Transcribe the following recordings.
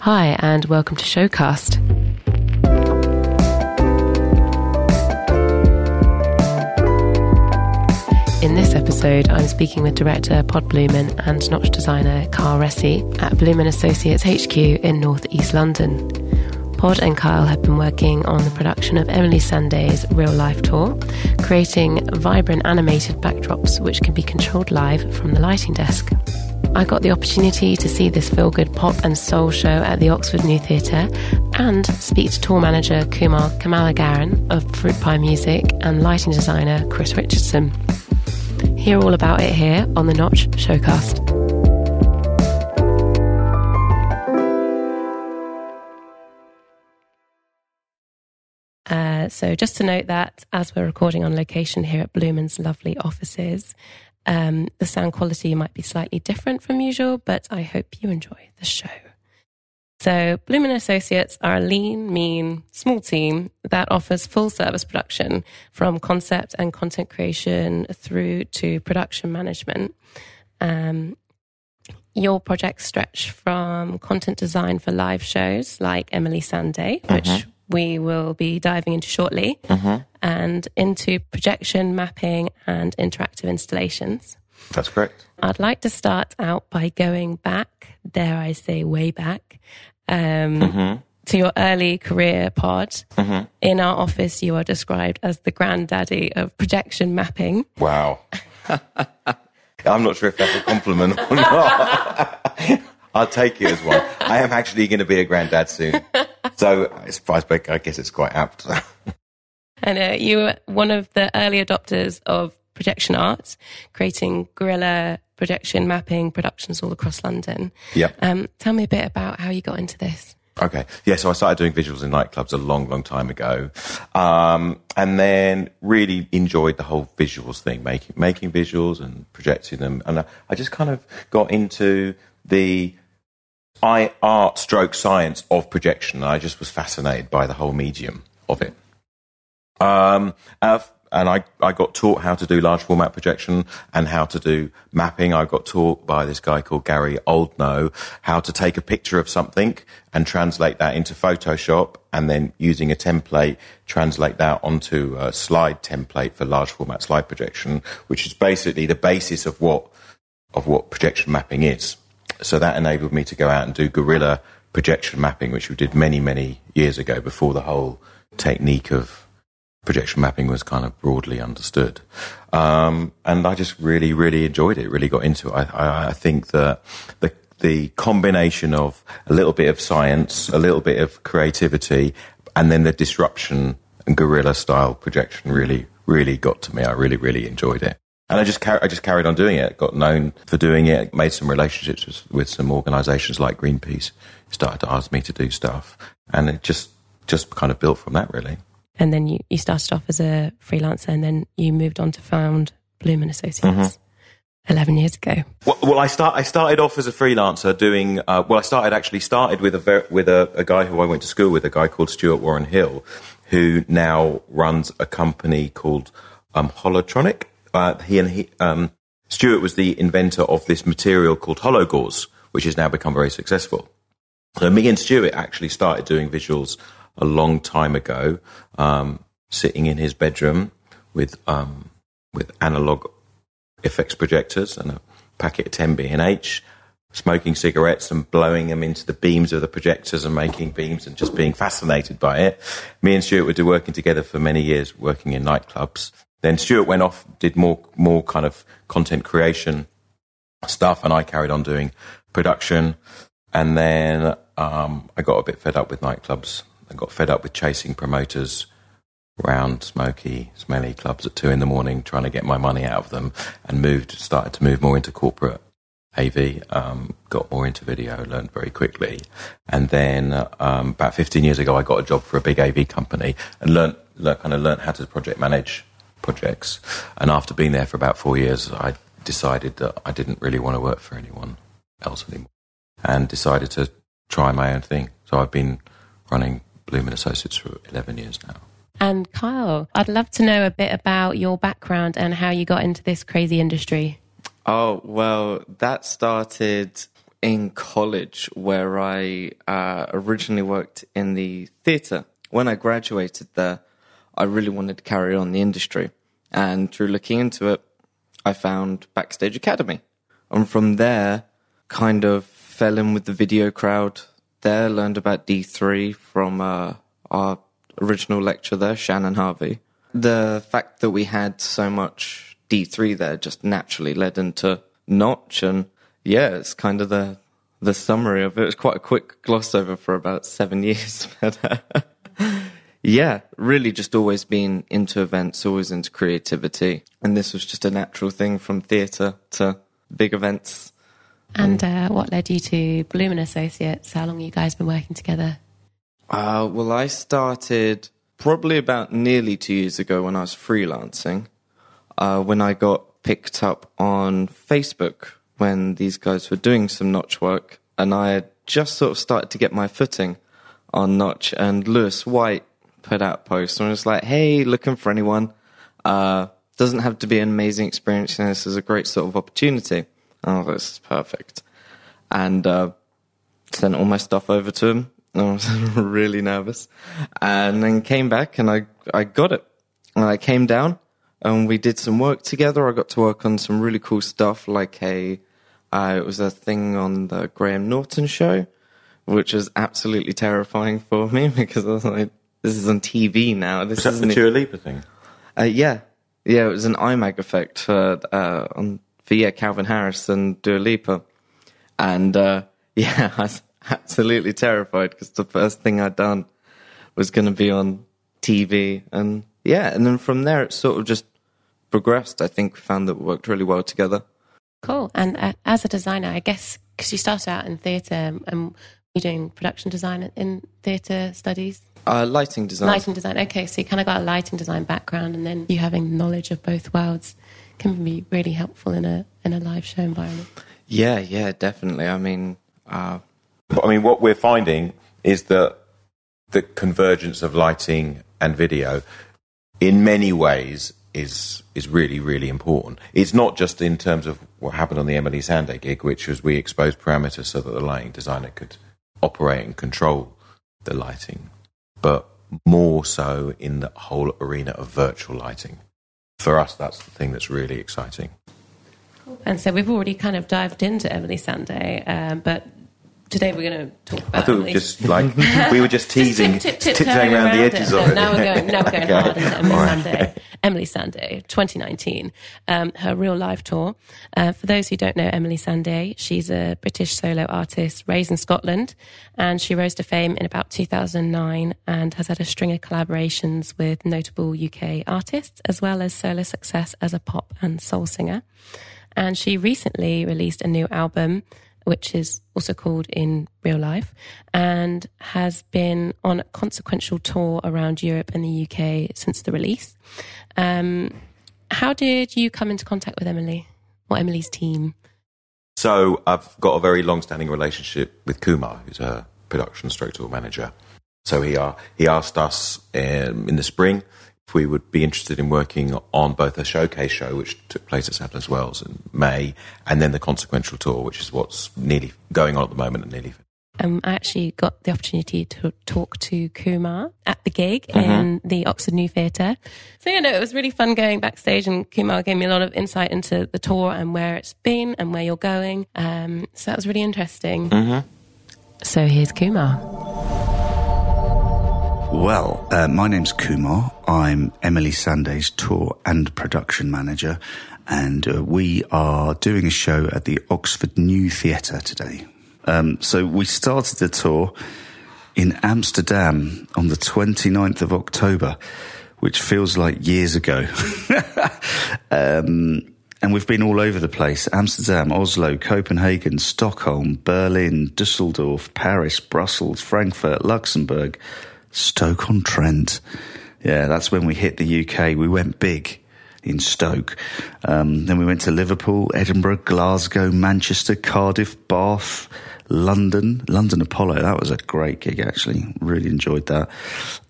Hi, and welcome to Showcast. In this episode, I'm speaking with director Pod Bluman and notch designer Kyle Ressi at Bluman Associates HQ in North East London. Pod and Kyle have been working on the production of Emeli Sandé's real life tour, creating vibrant animated backdrops which can be controlled live from the lighting desk. I got the opportunity to see this feel good pop and soul show at the Oxford New Theatre and speak to tour manager Kumar Kamalagaran of Fruit Pie Music and lighting designer Chris Richardson. Hear all about it here on the Notch Showcast. Uh, so, just to note that as we're recording on location here at Bluman's lovely offices, um, the sound quality might be slightly different from usual, but I hope you enjoy the show. So, Bluman Associates are a lean, mean, small team that offers full service production from concept and content creation through to production management. Um, your projects stretch from content design for live shows like Emeli Sandé, which uh-huh. We will be diving into shortly, uh-huh. and into projection, mapping, and interactive installations. That's correct. I'd like to start out by going back, dare I say, way back, um, mm-hmm. to your early career pod. Mm-hmm. In our office, you are described as the granddaddy of projection mapping. Wow. I'm not sure if that's a compliment or not. I'll take it as one. I am actually going to be a granddad soon. So I guess it's quite apt. and uh, you were one of the early adopters of projection art, creating guerrilla projection mapping productions all across London. Yeah. Um, tell me a bit about how you got into this. Okay. Yeah. So I started doing visuals in nightclubs a long, long time ago. Um, and then really enjoyed the whole visuals thing, making, making visuals and projecting them. And I, I just kind of got into the I art stroke science of projection. I just was fascinated by the whole medium of it. Um, and I, I got taught how to do large format projection and how to do mapping. I got taught by this guy called Gary Oldknow how to take a picture of something and translate that into Photoshop and then using a template, translate that onto a slide template for large format slide projection, which is basically the basis of what, of what projection mapping is. So that enabled me to go out and do guerrilla projection mapping, which we did many, many years ago before the whole technique of projection mapping was kind of broadly understood. Um, and I just really, really enjoyed it, really got into it. I, I, I, think that the, the combination of a little bit of science, a little bit of creativity, and then the disruption and guerrilla style projection really, really got to me. I really, really enjoyed it. And I just, car- I just carried on doing it, got known for doing it, made some relationships with, with some organizations like Greenpeace, started to ask me to do stuff. And it just, just kind of built from that, really and then you, you started off as a freelancer and then you moved on to found Bluman Associates. Mm-hmm. 11 years ago. Well, well, I start. I started off as a freelancer doing. Uh, well, I started actually started with a ver- with a, a, guy who I went to school with, a guy called Stuart Warren Hill, who now runs a company called um, Holotronica. Uh, he and he, um, Stuart was the inventor of this material called HoloGauze, which has now become very successful. So me and Stuart actually started doing visuals a long time ago, um, sitting in his bedroom with um, with analog effects projectors and a packet of 10 B&H, smoking cigarettes and blowing them into the beams of the projectors and making beams and just being fascinated by it. Me and Stuart were working together for many years, working in nightclubs. Then Stuart went off, did more more kind of content creation stuff, and I carried on doing production. And then um, I got a bit fed up with nightclubs I got fed up with chasing promoters around smoky, smelly clubs at two in the morning, trying to get my money out of them, and moved, started to move more into corporate AV, um, got more into video, learned very quickly. And then um, about 15 years ago, I got a job for a big AV company and learned, learned, kind of learned how to project manage projects. And after being there for about four years, I decided that I didn't really want to work for anyone else anymore and decided to try my own thing. So I've been running Bluman Associates for 11 years now. And Kyle, I'd love to know a bit about your background and how you got into this crazy industry. Oh, well, that started in college where I uh, originally worked in the theatre. When I graduated there, I really wanted to carry on the industry. And through looking into it, I found Backstage Academy. And from there, kind of fell in with the video crowd there, learned about D3 from uh, our original lecturer there, Shannon Harvey. The fact that we had so much D3 there just naturally led into Notch. And yeah, it's kind of the the summary of it. It's quite a quick gloss over for about seven years. Uh, yeah, really just always been into events, always into creativity. And this was just a natural thing from theatre to big events. And uh, what led you to Bluman Associates? How long have you guys been working together? Uh, well, I started probably about nearly two years ago when I was freelancing. Uh, when I got picked up on Facebook when these guys were doing some Notch work, and I had just sort of started to get my footing on Notch, and Lewis White put out posts and was like, "Hey, looking for anyone? Uh, doesn't have to be an amazing experience, and this is a great sort of opportunity." Oh, this is perfect, and uh, sent all my stuff over to him. I was really nervous, and then came back and I I got it, and I came down and we did some work together. I got to work on some really cool stuff, like a uh, it was a thing on the Graham Norton show, which was absolutely terrifying for me because I was like, "This is on TV now." This is the Dua Lipa thing? Uh, yeah, yeah, it was an IMAG effect for uh, on for yeah Calvin Harris and Dua Lipa, and uh, yeah, I was absolutely terrified because the first thing I'd done was going to be on TV, and yeah, and then from there it sort of just progressed. I think we found that we worked really well together. Cool. And uh, as a designer, I guess because you started out in theatre and you're doing production design in theatre studies. Uh, lighting design. Lighting design. Okay, so you kind of got a lighting design background, and then you having knowledge of both worlds can be really helpful in a in a live show environment. Yeah, yeah, definitely. I mean, uh, I mean, what we're finding is that the convergence of lighting and video, in many ways, is is really really important. It's not just in terms of what happened on the Emeli Sandé gig, which was we exposed parameters so that the lighting designer could operate and control the lighting, but more so in the whole arena of virtual lighting. For us, that's the thing that's really exciting. And so we've already kind of dived into Emeli Sandé, um, but today we're going to talk about. I thought we were just like we were just teasing, just tip, tip, tiptoeing around, around, the edges it. of it. Now we're going. Now we're going okay. hard into right. Sandé. Emeli Sandé, 2019, um, her real live tour. Uh, for those who don't know Emeli Sandé, she's a British solo artist raised in Scotland, and she rose to fame in about 2009 and has had a string of collaborations with notable UK artists as well as solo success as a pop and soul singer. And she recently released a new album which is also called In Real Life, and has been on a consequential tour around Europe and the UK since the release. Um, how did you come into contact with Emeli or Emeli's team? So I've got a very long-standing relationship with Kumar, who's a production stroke tour manager. So he uh, he asked us um, in the spring we would be interested in working on both a showcase show, which took place at Sadler's Wells in May, and then the consequential tour, which is what's nearly going on at the moment and nearly. Um, I actually got the opportunity to talk to Kumar at the gig Mm-hmm. in the Oxford New Theatre. So, you know, it was really fun going backstage, and Kumar gave me a lot of insight into the tour and where it's been and where you're going. Um, so that was really interesting. Mm-hmm. So here's Kumar. Well, uh, my name's Kumar. I'm Emeli Sandé's tour and production manager, and uh, we are doing a show at the Oxford New Theatre today. Um, so we started the tour in Amsterdam on the 29th of October, which feels like years ago. um, and we've been all over the place Amsterdam, Oslo, Copenhagen, Stockholm, Berlin, Dusseldorf, Paris, Brussels, Frankfurt, Luxembourg. Stoke on Trent. Yeah, that's when we hit the UK. We went big in Stoke. Um, then we went to Liverpool, Edinburgh, Glasgow, Manchester, Cardiff, Bath, London, London Apollo. That was a great gig, actually. Really enjoyed that.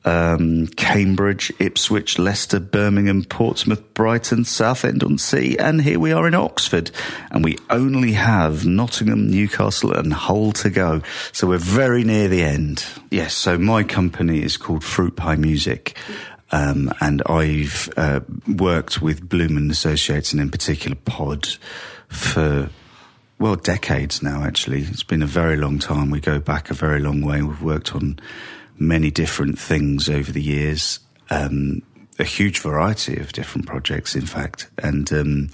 Um, Cambridge, Ipswich, Leicester, Birmingham, Portsmouth, Brighton, Southend on Sea, and here we are in Oxford. And we only have Nottingham, Newcastle, and Hull to go. So we're very near the end. Yes, so my company is called Fruit Pie Music. Um, and I've uh, worked with Bluman Associates and in particular Pod for well decades now. Actually, it's been a very long time. We go back a very long way. We've worked on many different things over the years. Um, a huge variety of different projects, in fact, and um,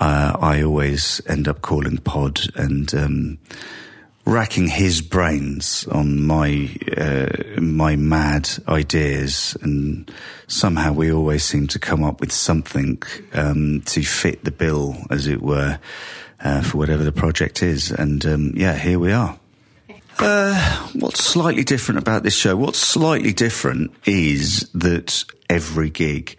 uh, I always end up calling Pod and um, racking his brains on my uh, my mad ideas, and somehow we always seem to come up with something um, to fit the bill, as it were, uh, for whatever the project is. And um, yeah, here we are. Uh, what's slightly different about this show? What's slightly different is that every gig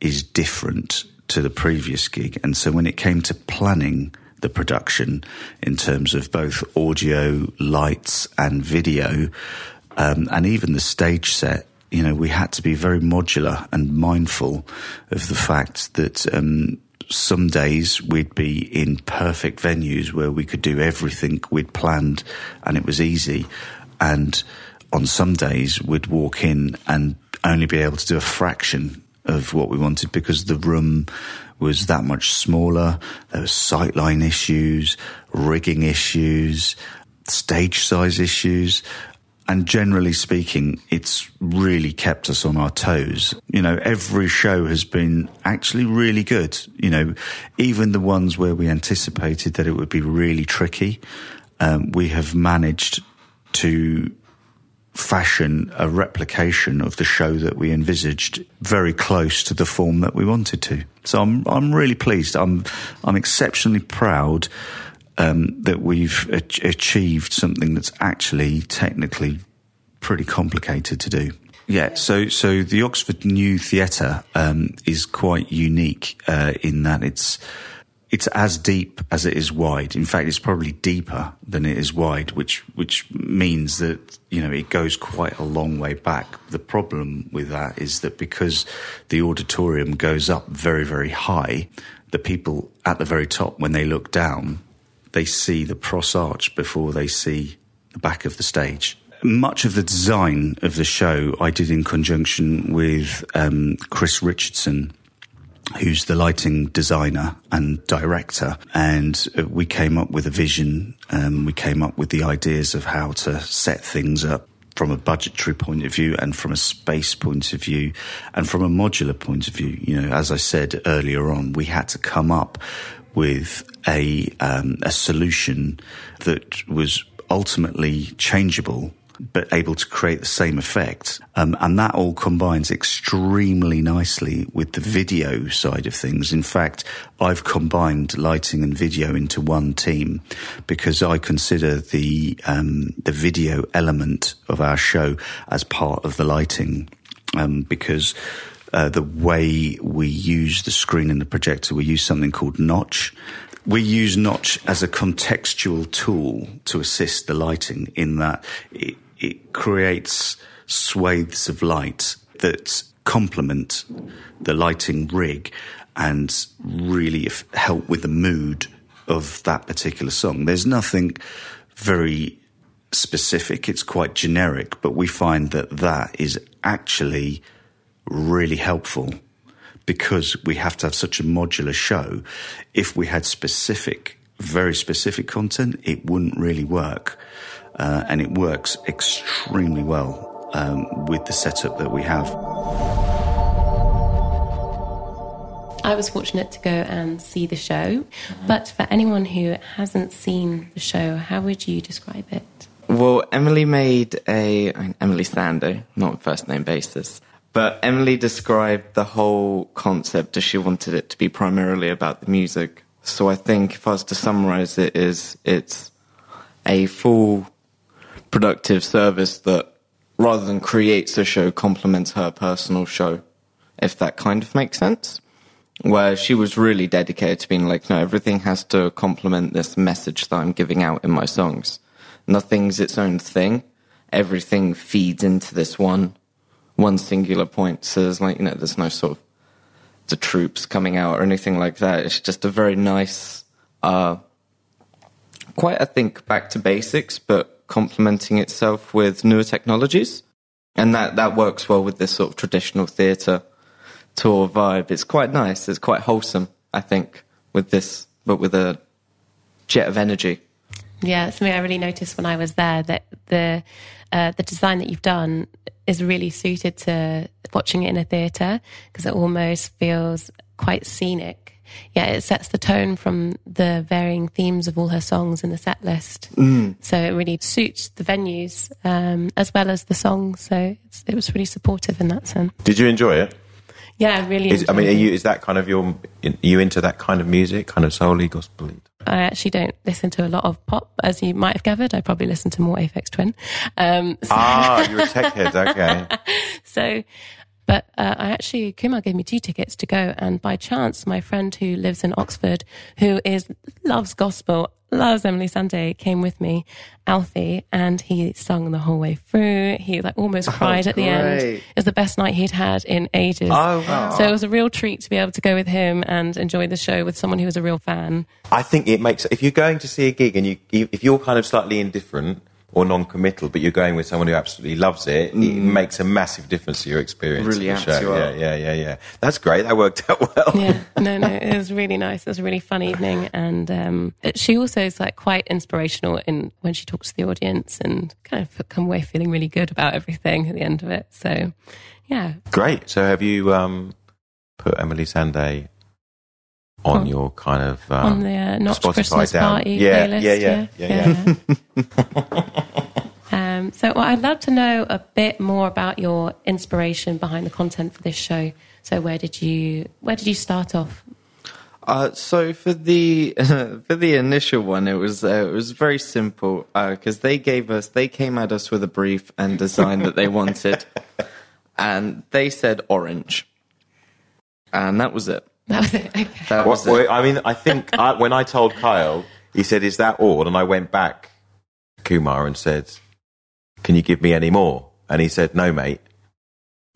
is different to the previous gig, and so when it came to planning the production in terms of both audio, lights, and video, um, and even the stage set. You know, we had to be very modular and mindful of the fact that um, some days we'd be in perfect venues where we could do everything we'd planned and it was easy. And on some days we'd walk in and only be able to do a fraction of what we wanted because the room was that much smaller. There was sightline issues, rigging issues, stage size issues. And generally speaking, it's really kept us on our toes. You know, every show has been actually really good. You know, even the ones where we anticipated that it would be really tricky, um, we have managed to fashion a replication of the show that we envisaged very close to the form that we wanted to. So I'm I'm really pleased. I'm I'm exceptionally proud um, that we've achieved something that's actually technically pretty complicated to do. Yeah, so so the Oxford New Theatre um, is quite unique uh, in that it's it's as deep as it is wide. In fact, it's probably deeper than it is wide, which which means that you know it goes quite a long way back. The problem with that is that because the auditorium goes up very very high, the people at the very top when they look down, they see the pros arch before they see the back of the stage. Much of the design of the show I did in conjunction with um, Chris Richardson, who's the lighting designer and director. And uh, we came up with a vision. Um, we came up with the ideas of how to set things up from a budgetary point of view and from a space point of view and from a modular point of view. You know, as I said earlier on, we had to come up with a, um, a solution that was ultimately changeable but able to create the same effect. Um, and that all combines extremely nicely with the video side of things. In fact, I've combined lighting and video into one team because I consider the um, the video element of our show as part of the lighting um, because. Uh, the way we use the screen and the projector, we use something called Notch, we use Notch as a contextual tool to assist the lighting in that it, it creates swathes of light that complement the lighting rig and really help with the mood of that particular song. There's nothing very specific, it's quite generic, but we find that that is actually really helpful because we have to have such a modular show. If we had specific, very specific content, it wouldn't really work uh, and it works extremely well um, with the setup that we have. I was fortunate to go and see the show, but for anyone who hasn't seen the show, how would you describe it? Well, Emeli made a Emeli Sandé, not first name basis, but Emeli described the whole concept as she wanted it to be primarily about the music. So I think if I was to summarize it, is it's a full productive service that rather than creates a show complements her personal show if that kind of makes sense where she was really dedicated to being like no everything has to complement this message that i'm giving out in my songs Nothing's its own thing. Everything feeds into this one one singular point. So there's like you know, there's no sort of the troops coming out or anything like that. It's just a very nice, uh, quite I think back to basics, but complementing itself with newer technologies, and that that works well with this sort of traditional theatre tour vibe. It's quite nice. It's quite wholesome, I think, with this, but with a jet of energy. Yeah, something I really noticed when I was there that the uh, the design that you've done is really suited to watching it in a theatre because it almost feels quite scenic. Yeah, it sets the tone from the varying themes of all her songs in the set list. Mm. So it really suits the venues um, as well as the songs. So it was really supportive in that sense. Did you enjoy it? Yeah, I really. Is, I mean, are you is that kind of your? Are you into that kind of music, kind of soul gospel? I actually don't listen to a lot of pop, as you might have gathered. I probably listen to more Aphex Twin. Um, so, Ah, you're a tech head. Okay. so but uh, I actually, Kumar gave me two tickets to go. And by chance, my friend who lives in Oxford, who is loves gospel, loves Emeli Sandé, came with me, Alfie, and he sung the whole way through. He like almost oh, cried at the end. It was the best night he'd had in ages. Oh, wow. So it was a real treat to be able to go with him and enjoy the show with someone who was a real fan. I think it makes if you're going to see a gig and you if you're kind of slightly indifferent or non-committal, but you're going with someone who absolutely loves it, it makes a massive difference to your experience. Really of the amps show. you yeah, yeah, yeah, yeah. That's great. That worked out well. yeah, no, no, it was really nice. It was a really fun evening, and um, it- she also is like quite inspirational in when she talks to the audience, and kind of come away feeling really good about everything at the end of it. So, yeah, Great. So have you um, put Emeli Sandé on On- your kind of um, on the uh, not Spotify Christmas down? party Yeah, playlist. yeah, yeah, yeah, yeah. um, so, well, I'd love to know a bit more about your inspiration behind the content for this show. So, where did you where did you start off? Uh, so for the for the initial one, it was uh, it was very simple because they gave us they came at us with a brief and design that they wanted, and they said orange, and that was it. That was it. Okay. That What, was it. I mean, I think I, when I told Kyle, he said, "Is that all?" And I went back to Kumar and said, "Can you give me any more?" And he said, "No, mate.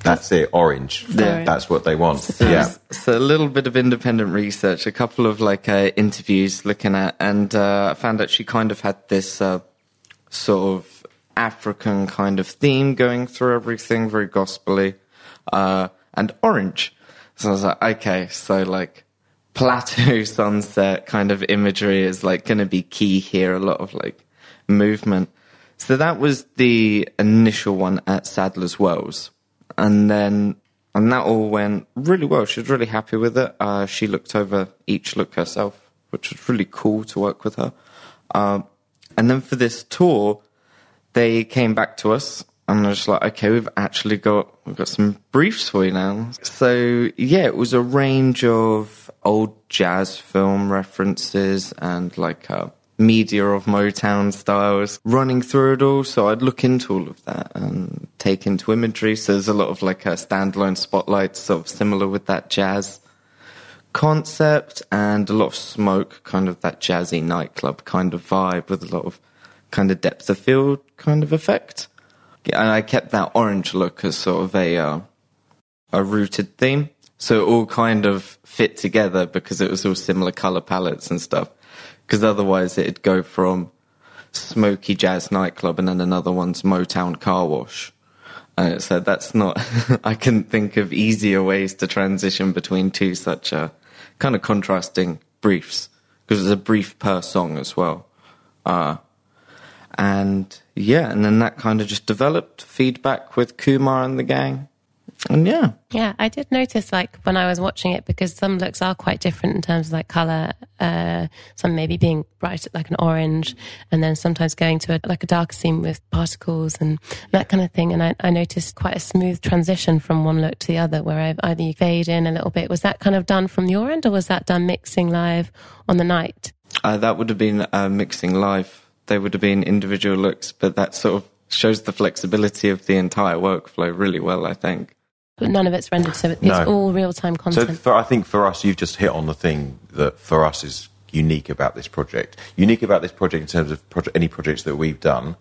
That's it. Orange. Yeah. That's what they want." So, yeah. so a little bit of independent research, a couple of like uh, interviews looking at, and uh, I found that she kind of had this uh, sort of African kind of theme going through everything, very gospelly, uh, and orange. So I was like, okay, so like plateau sunset kind of imagery is like going to be key here. A lot of like movement. So that was the initial one at Sadler's Wells. And then, and that all went really well. She was really happy with it. Uh, she looked over each look herself, which was really cool to work with her. Um, and then for this tour, they came back to us and I was like, okay, we've actually got we've got some briefs for you now. So yeah, it was a range of old jazz film references and like uh, media of Motown styles running through it all. So I'd look into all of that and take into imagery. So there's a lot of like a standalone spotlights, sort of similar with that jazz concept and a lot of smoke, kind of that jazzy nightclub kind of vibe with a lot of kind of depth of field kind of effect. And I kept that orange look as sort of a uh, a rooted theme, so it all kind of fit together because it was all similar color palettes and stuff. Because otherwise, it'd go from smoky jazz nightclub and then another one's Motown car wash. And so that's not. I couldn't think of easier ways to transition between two such uh, kind of contrasting briefs because it's a brief per song as well. Uh, and yeah, and then that kind of just developed feedback with Kumar and the gang. And yeah, Yeah, I did notice like when I was watching it because some looks are quite different in terms of like color. Uh, some maybe being bright like an orange, and then sometimes going to a, like a darker scene with particles and that kind of thing. And I, I noticed quite a smooth transition from one look to the other, where I either you fade in a little bit. Was that kind of done from your end, or was that done mixing live on the night? uh, that would have been uh, mixing live. They would have been individual looks, but that sort of shows the flexibility of the entire workflow really well, I think. But none of it's rendered, so it's No. all real time So content. for, I think for us, you've just hit on the thing that for us is unique about this project. Unique about this project in terms of project, any projects that we've done,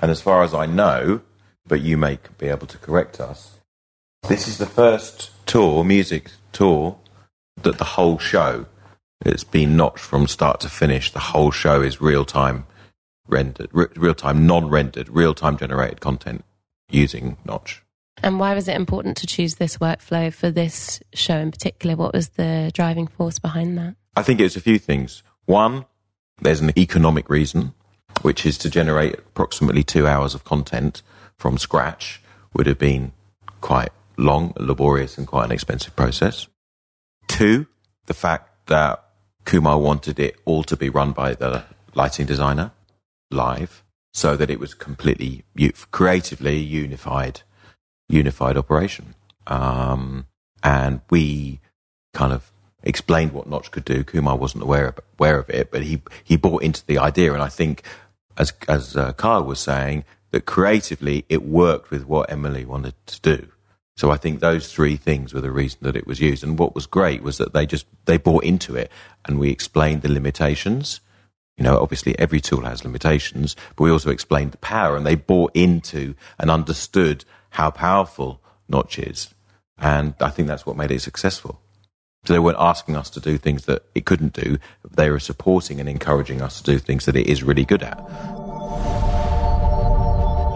and as far as I know, but you may be able to correct us. This is the first tour, music tour, that the whole show it's been notched from start to finish. The whole show is real time rendered, re- real time non rendered, real time generated content using Notch. And why was it important to choose this workflow for this show in particular? What was the driving force behind that? I think it was a few things. One, there's an economic reason, which is to generate approximately two hours of content from scratch would have been quite long, laborious, and quite an expensive process. Two, the fact that Kumar wanted it all to be run by the lighting designer live so that it was completely creatively unified unified operation. Um, and we kind of explained what Notch could do. Kumar wasn't aware of, aware of it, but he, he bought into the idea. And I think, as, as uh, Kyle was saying, that creatively it worked with what Emeli wanted to do. So I think those three things were the reason that it was used. And what was great was that they just, they bought into it and we explained the limitations. You know, obviously every tool has limitations, but we also explained the power and they bought into and understood how powerful Notch is. And I think that's what made it successful. So they weren't asking us to do things that it couldn't do. They were supporting and encouraging us to do things that it is really good at.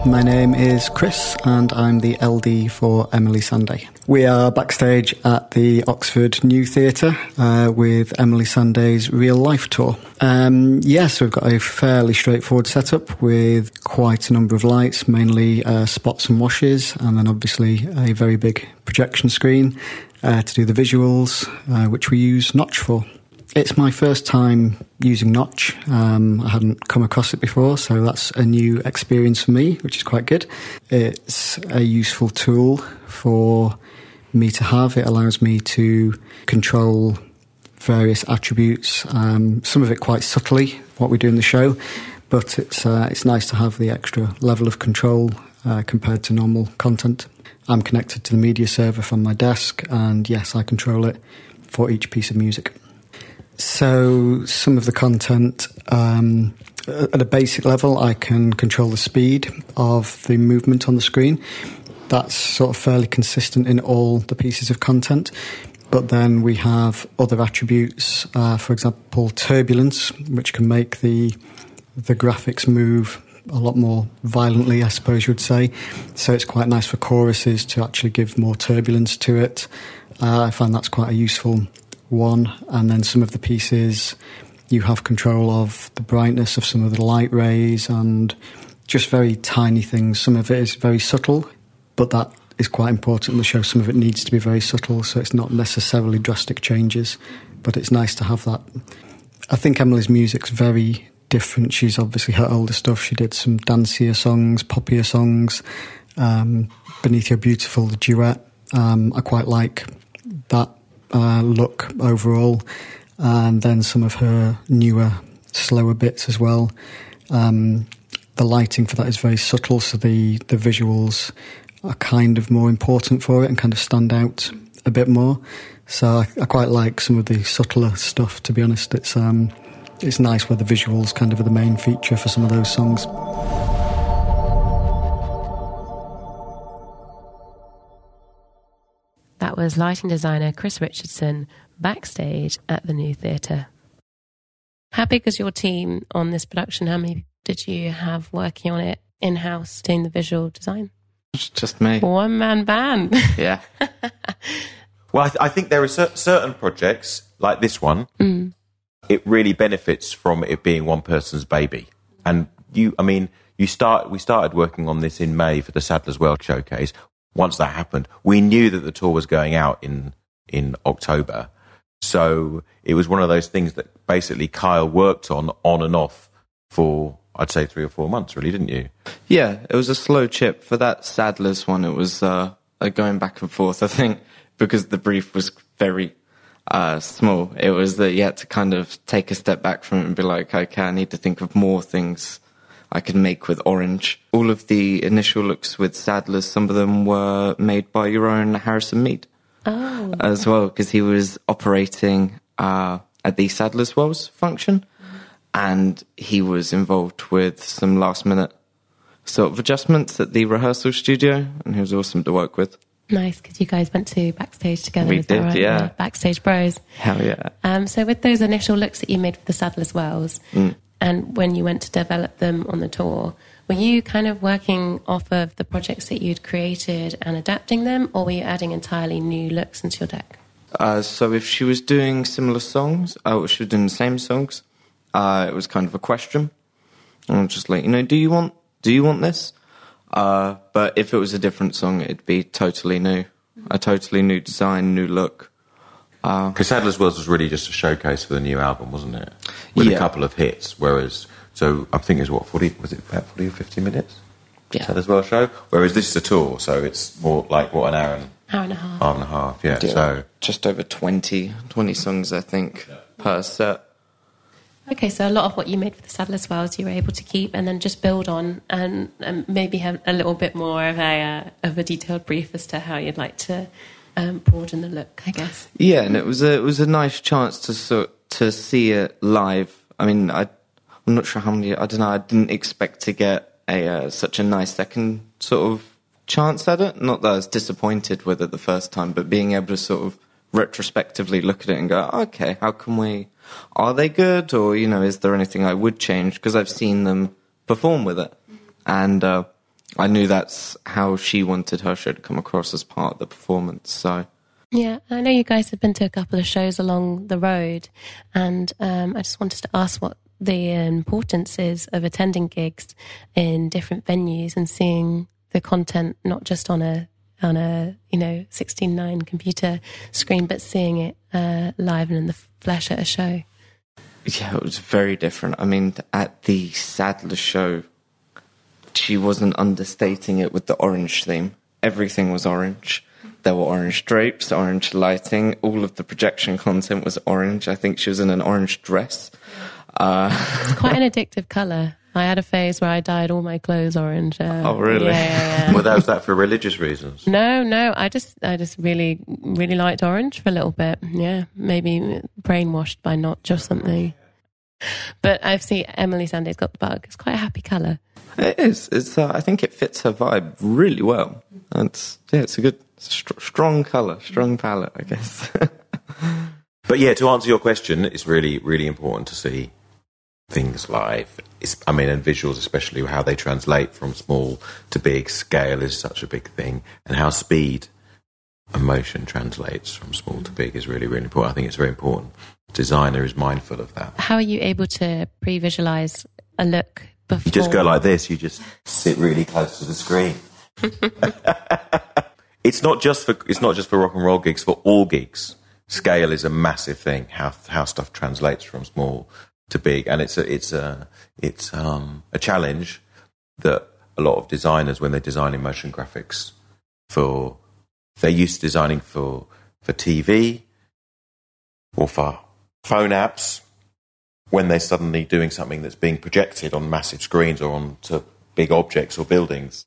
My name is Chris, and I'm the LD for Emeli Sandé. We are backstage at the Oxford New Theatre uh, with Emeli Sandé's real life tour. Um, yes, we've got a fairly straightforward setup with quite a number of lights, mainly uh, spots and washes, and then obviously a very big projection screen uh, to do the visuals, uh, which we use Notch for. It's my first time using Notch. Um, I hadn't come across it before, so that's a new experience for me, which is quite good. It's a useful tool for me to have. It allows me to control various attributes, um, some of it quite subtly, what we do in the show, but it's, uh, it's nice to have the extra level of control uh, compared to normal content. I'm connected to the media server from my desk, and yes, I control it for each piece of music. So, some of the content um, at a basic level, I can control the speed of the movement on the screen. That's sort of fairly consistent in all the pieces of content. But then we have other attributes, uh, for example, turbulence, which can make the the graphics move a lot more violently, I suppose you would say. So it's quite nice for choruses to actually give more turbulence to it. Uh, I find that's quite a useful one, and then some of the pieces you have control of the brightness of some of the light rays and just very tiny things. Some of it is very subtle, but that is quite important in the show. Some of it needs to be very subtle, so it's not necessarily drastic changes, but it's nice to have that. I think Emeli's music's very different. She's obviously her older stuff. She did some dancier songs, poppier songs. Um, Beneath Your Beautiful, the duet. Um, I quite like that uh, look overall, and then some of her newer, slower bits as well. Um, the lighting for that is very subtle, so the, the visuals are kind of more important for it and kind of stand out a bit more. So I, I quite like some of the subtler stuff. To be honest, it's um, it's nice where the visuals kind of are the main feature for some of those songs. That was lighting designer Chris Richardson backstage at the New Theatre. How big was your team on this production? How many did you have working on it in house doing the visual design? It's just me. One man band. Yeah. Well, I, th- I think there are cer- certain projects like this one. Mm. It really benefits from it being one person's baby. And you, I mean, you start. We started working on this in May for the Sadler's Wells showcase once that happened, we knew that the tour was going out in in October. So it was one of those things that basically Kyle worked on on and off for I'd say three or four months, really, didn't you? Yeah, it was a slow chip for that Sadler's one. It was uh, going back and forth. I think because the brief was very uh, small, it was that you had to kind of take a step back from it and be like, okay, I need to think of more things I could make with orange. All of the initial looks with Sadler's, some of them were made by your own Harrison Mead Oh. as well, because he was operating uh, at the Sadler's Wells function, and he was involved with some last minute sort of adjustments at the rehearsal studio, and he was awesome to work with. Nice, because you guys went to backstage together. We did, right? yeah. Backstage Bros. Hell yeah! Um, so, with those initial looks that you made for the Sadler's Wells, Mm. And when you went to develop them on the tour, were you kind of working off of the projects that you'd created and adapting them, or were you adding entirely new looks into your deck? Uh, so if she was doing similar songs, uh, she was doing the same songs, uh, it was kind of a question. And I'm just like, you know, do you want do you want this? Uh, but if it was a different song, it'd be totally new, a totally new design, new look. Because Sadler's Wells was really just a showcase for the new album, wasn't it? With Yeah. a couple of hits. Whereas, so I think it was what forty was it about forty or fifty minutes? Yeah. Sadler's Wells show. Whereas this is a tour, so it's more like what an hour and Hour and a half. half and a half. Yeah. Yeah, So just over 20, 20 songs, I think, per set. Okay, so a lot of what you made for the Sadler's Wells you were able to keep and then just build on and, and maybe have a little bit more of a uh, of a detailed brief as to how you'd like to um, broaden the look, I guess. Yeah, and it was a it was a nice chance to sort to see it live. I mean, I I'm not sure how many. I don't know. I didn't expect to get a uh, such a nice second sort of chance at it. Not that I was disappointed with it the first time, but being able to sort of retrospectively look at it and go, okay, how can we? Are they good, or you know, is there anything I would change? Because I've seen them perform with it, and uh, I knew that's how she wanted her show to come across as part of the performance. So. Yeah, I know you guys have been to a couple of shows along the road, and um, I just wanted to ask what the importance is of attending gigs in different venues and seeing the content not just on a on a you know sixteen nine computer screen, but seeing it uh, live and in the flesh at a show. Yeah, it was very different. I mean, at the Sadler show, she wasn't understating it with the orange theme. Everything was orange. There were orange drapes, orange lighting. All of the projection content was orange. I think she was in an orange dress. Uh, It's quite an addictive color. I had a phase where I dyed all my clothes orange. Uh, Oh, really? Yeah, yeah, yeah. well, that was that for religious reasons. No, no, I just, I just really, really liked orange for a little bit. Yeah, maybe brainwashed by not just something. But I've seen Emeli Sandé's got the bug. It's quite a happy color. it is. It's. Uh, I think it fits her vibe really well. And it's, yeah, it's a good, it's a str- strong color, strong palette, I guess. But yeah, to answer your question, it's really, really important to see things live. It's, I mean, and visuals, especially how they translate from small to big. Scale is such a big thing, and how speed and motion translates from small to big is really, really important. I think it's very important. Designer is mindful of that. How are you able to pre-visualize a look before? You just go like this. You just sit really close to the screen. it's not just for it's not just for rock and roll gigs. For all gigs, scale is a massive thing. How how stuff translates from small to big, and it's a it's a it's um, a challenge that a lot of designers, when they're designing motion graphics for, they're used to designing for for TV or for phone apps when they're suddenly doing something that's being projected on massive screens or onto big objects or buildings,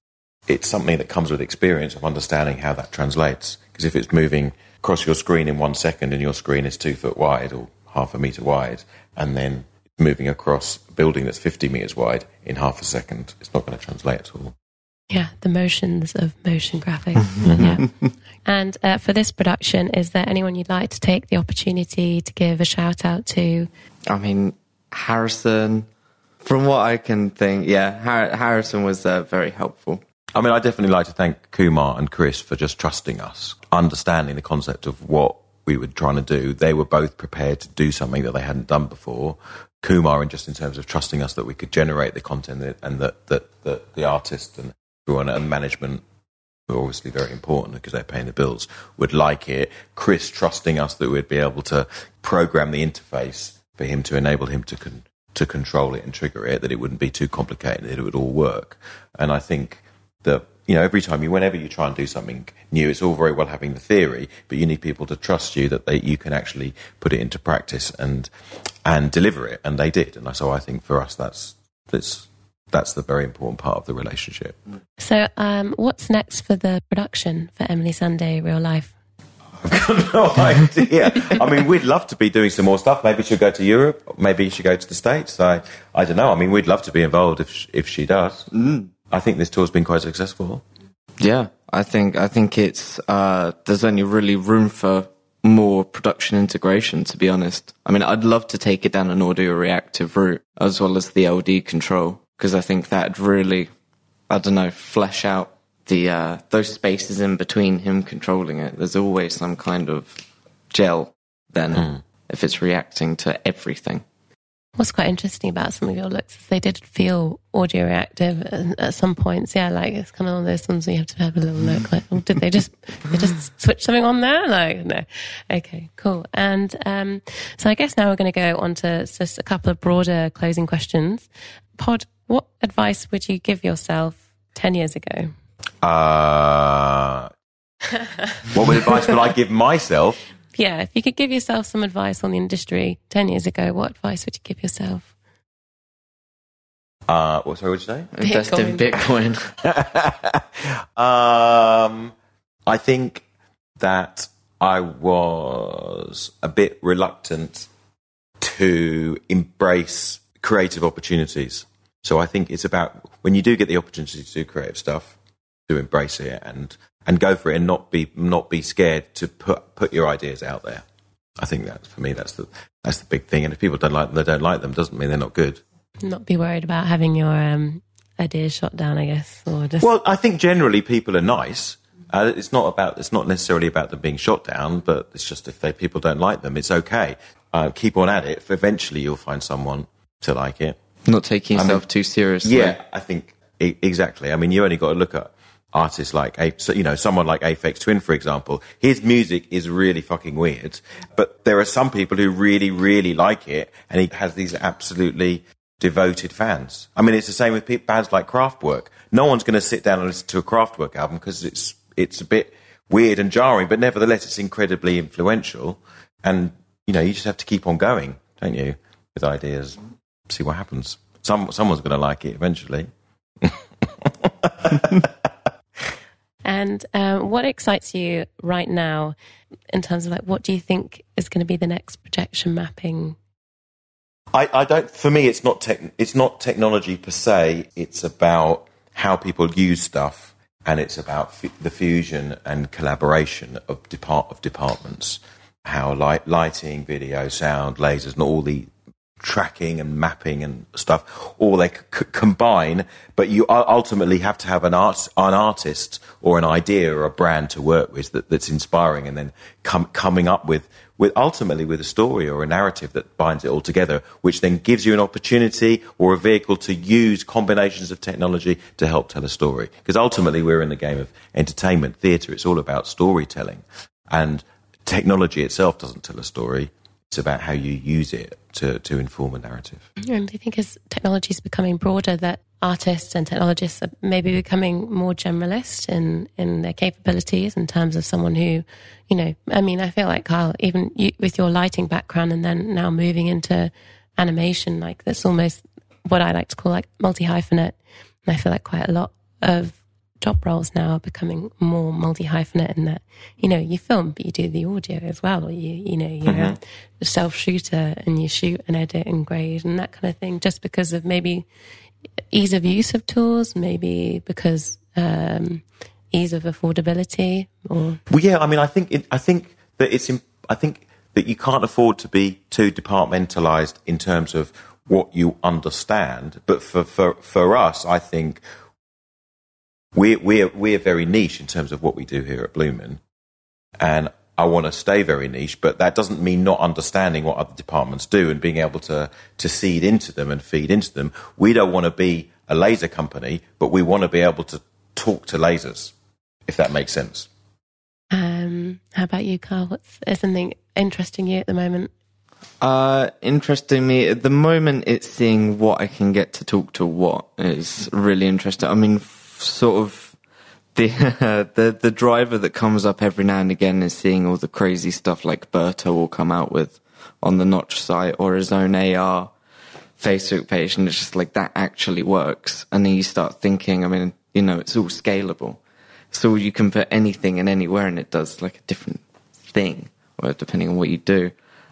it's something that comes with experience of understanding how that translates. Because if it's moving across your screen in one second and your screen is two foot wide or half a meter wide, and then moving across a building that's 50 meters wide in half a second, it's not going to translate at all. Yeah, the motions of motion graphics. yeah. And uh, for this production, is there anyone you'd like to take the opportunity to give a shout out to? I mean, Harrison, from what I can think, yeah, Har- Harrison was uh, very helpful. I mean, I definitely like to thank Kumar and Chris for just trusting us, understanding the concept of what we were trying to do. They were both prepared to do something that they hadn't done before. Kumar, and just in terms of trusting us that we could generate the content and that, that, that the artist and everyone and management who are obviously very important because they're paying the bills would like it. Chris trusting us that we'd be able to program the interface for him to enable him to con- to control it and trigger it, that it wouldn't be too complicated, that it would all work. And I think that you know every time you, whenever you try and do something new, it's all very well having the theory, but you need people to trust you that they, you can actually put it into practice and and deliver it, and they did. And so I think for us, that's that's that's the very important part of the relationship. So, um, what's next for the production for Emeli Sandé Real Life? I've got no idea. I mean, we'd love to be doing some more stuff. Maybe she'll go to Europe. Maybe she'll go to the States. I, I don't know. I mean, we'd love to be involved if she, if she does. Mm. I think this tour's been quite successful. Yeah, I think I think it's uh, there's only really room for more production integration. To be honest, I mean, I'd love to take it down an audio reactive route as well as the LD control because I think that'd really, I don't know, flesh out the uh, those spaces in between him controlling it. There's always some kind of gel then mm. if it's reacting to everything. What's quite interesting about some of your looks is they did feel audio reactive at some points. Yeah, like it's kind of one of those ones where you have to have a little look. Like, oh, did they just they just switch something on there? Like, no. Okay, cool. And um, so I guess now we're going to go on to just a couple of broader closing questions. Pod, what advice would you give yourself ten years ago? Uh, what advice would I give myself? Yeah, if you could give yourself some advice on the industry 10 years ago, what advice would you give yourself? Uh, what, sorry, what did you say? Invest in Bitcoin. um, I think that I was a bit reluctant to embrace creative opportunities. So I think it's about when you do get the opportunity to do creative stuff, to embrace it and and go for it and not be not be scared to put put your ideas out there. I think that for me that's the that's the big thing. And if people don't like them, they don't like them. Doesn't mean they're not good. Not be worried about having your um, ideas shot down, I guess, or just. Well, I think generally people are nice. Uh, it's not about it's not necessarily about them being shot down, but it's just if they, people don't like them, it's okay. Uh, keep on at it. Eventually, you'll find someone to like it. Not taking yourself I mean, too seriously. Yeah, I think exactly. I mean, you only got to look at artists like you know someone like Aphex Twin, for example. His music is really fucking weird, but there are some people who really, really like it, and he has these absolutely devoted fans. I mean, it's the same with bands like Kraftwerk. No one's going to sit down and listen to a Kraftwerk album because it's it's a bit weird and jarring, but nevertheless, it's incredibly influential. And you know, you just have to keep on going, don't you, with ideas. See what happens. Some someone's going to like it eventually. And um, what excites you right now in terms of like what do you think is going to be the next projection mapping? I, I don't. For me, it's not tech, It's not technology per se. It's about how people use stuff, and it's about f- the fusion and collaboration of depart of departments. How light, lighting, video, sound, lasers, and all the tracking and mapping and stuff, all they c- combine. But you ultimately have to have an art, an artist or an idea or a brand to work with that, that's inspiring, and then com- coming up with, with ultimately with a story or a narrative that binds it all together, which then gives you an opportunity or a vehicle to use combinations of technology to help tell a story. Because ultimately, we're in the game of entertainment, theatre. It's all about storytelling, and technology itself doesn't tell a story it's about how you use it to, to inform a narrative. And I think as technology is becoming broader, that artists and technologists are maybe becoming more generalist in, in their capabilities in terms of someone who, you know, I mean, I feel like Kyle, even you, with your lighting background and then now moving into animation, like that's almost what I like to call like multi hyphenate. And I feel like quite a lot of job roles now are becoming more multi hyphenate in that you know you film but you do the audio as well or you you know you're mm-hmm. a self shooter and you shoot and edit and grade and that kind of thing just because of maybe ease of use of tools maybe because um, ease of affordability or well yeah I mean I think it, I think that it's I think that you can't afford to be too departmentalized in terms of what you understand but for for for us I think we're, we're, we're very niche in terms of what we do here at Bluman. And I want to stay very niche, but that doesn't mean not understanding what other departments do and being able to, to seed into them and feed into them. We don't want to be a laser company, but we want to be able to talk to lasers, if that makes sense. Um, how about you, Carl? What's is something interesting you at the moment? Uh, interesting me at the moment. It's seeing what I can get to talk to what is really interesting. I mean, sort of the the the driver that comes up every now and again is seeing all the crazy stuff like Berto will come out with on the Notch site or his own AR Facebook page, and it's just like that actually works. And then you start thinking, I mean, you know, it's all scalable, so you can put anything and anywhere, and it does like a different thing, or depending on what you do.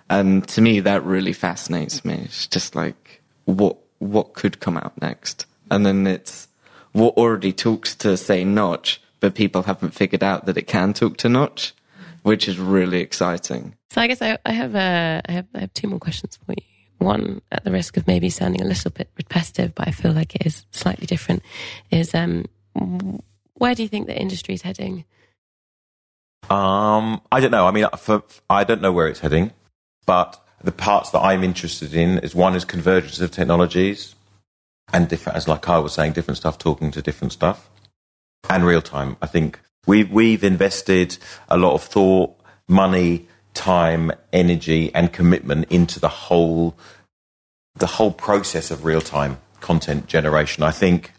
And to me, that really fascinates me. It's just like what what could come out next, and then it's what already talks to say Notch, but people haven't figured out that it can talk to Notch, which is really exciting. So I guess I, I have uh, I have I have two more questions for you. One, at the risk of maybe sounding a little bit repetitive, but I feel like it is slightly different, is um, where do you think the industry is heading? Um, I don't know. I mean, for, I don't know where it's heading, but the parts that I'm interested in is one is convergence of technologies and different, as like I was saying, different stuff talking to different stuff and real time. I think we've, we've invested a lot of thought, money, time, energy and commitment into the whole, the whole process of real time content generation. I think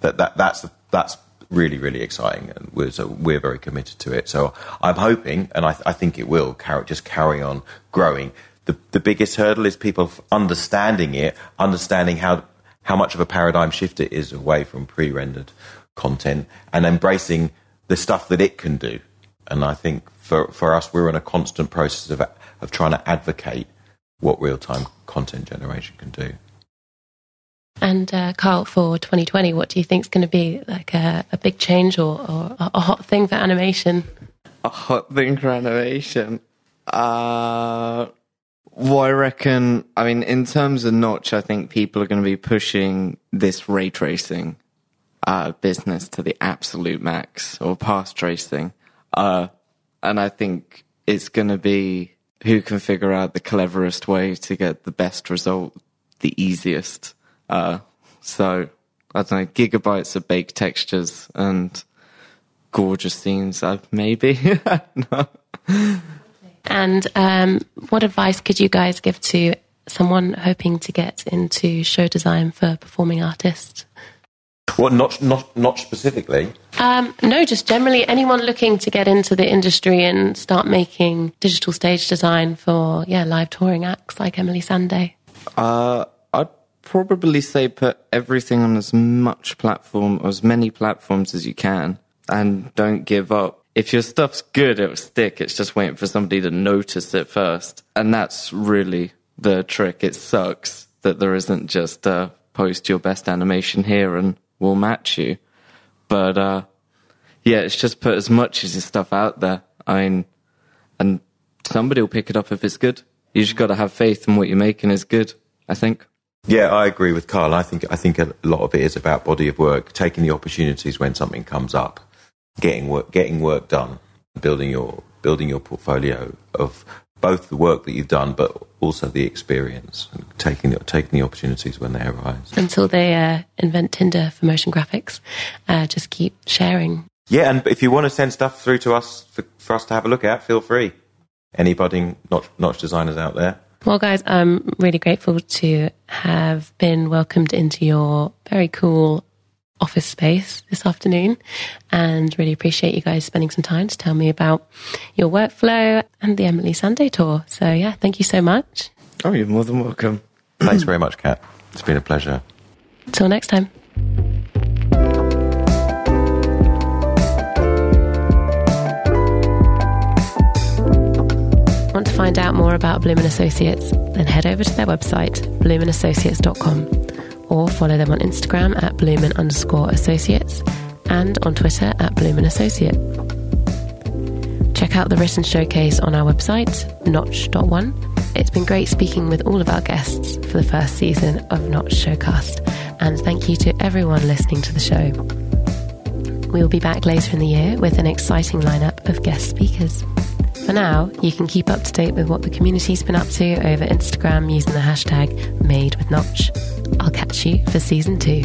that, that that's, that's really, really exciting, and we're, so we're very committed to it. So I'm hoping, and I, I think it will carry, just carry on growing. The, the biggest hurdle is people understanding it, understanding how how much of a paradigm shift it is away from pre-rendered content, and embracing the stuff that it can do. And I think for for us, we're in a constant process of of trying to advocate what real time content generation can do. And uh, Carl, for 2020, what do you think is going to be like a, a big change or, or, a hot thing for animation? A hot thing for animation. Uh, well, I reckon. I mean, in terms of Notch, I think people are going to be pushing this ray tracing uh, business to the absolute max, or path tracing. Uh, and I think it's going to be who can figure out the cleverest way to get the best result, the easiest. Uh, so I don't know, gigabytes of baked textures and gorgeous scenes. Uh, maybe. no. And um, what advice could you guys give to someone hoping to get into show design for performing artists? Well, not not not specifically. Um, no, just generally anyone looking to get into the industry and start making digital stage design for yeah live touring acts like Emeli Sandé. Uh, I'd probably say put everything on as much platform, or as many platforms as you can, and don't give up. If your stuff's good, it'll stick. It's just waiting for somebody to notice it first, and that's really the trick. It sucks that there isn't just uh, post your best animation here and we'll match you. But uh, yeah, it's just put as much as your stuff out there. I mean, and somebody will pick it up if it's good. You just got to have faith in what you're making is good. I think. Yeah, I agree with Carl. I think I think a lot of it is about body of work, taking the opportunities when something comes up, getting work, getting work done, building your building your portfolio of both the work that you've done, but also the experience, and taking the, taking the opportunities when they arise. Until they uh, invent Tinder for motion graphics, uh, just keep sharing. Yeah, and if you want to send stuff through to us for, for us to have a look at, feel free. Any budding notch, notch designers out there? Well, guys, I'm really grateful to have been welcomed into your very cool office space this afternoon and really appreciate you guys spending some time to tell me about your workflow and the Emeli Sandé tour. So, yeah, thank you so much. Oh, you're more than welcome. Thanks very much, Kat. It's been a pleasure. Till next time. Want to find out more about Bluman Associates? Then head over to their website, bloomandassociates.com or follow them on Instagram at Bluman underscore associates and on Twitter at Bluman Associate. Check out the written showcase on our website, notch.one. It's been great speaking with all of our guests for the first season of Notch Showcast, and thank you to everyone listening to the show. We will be back later in the year with an exciting lineup of guest speakers. For now, you can keep up to date with what the community's been up to over Instagram using the hashtag MadeWithNotch. I'll catch you for season two.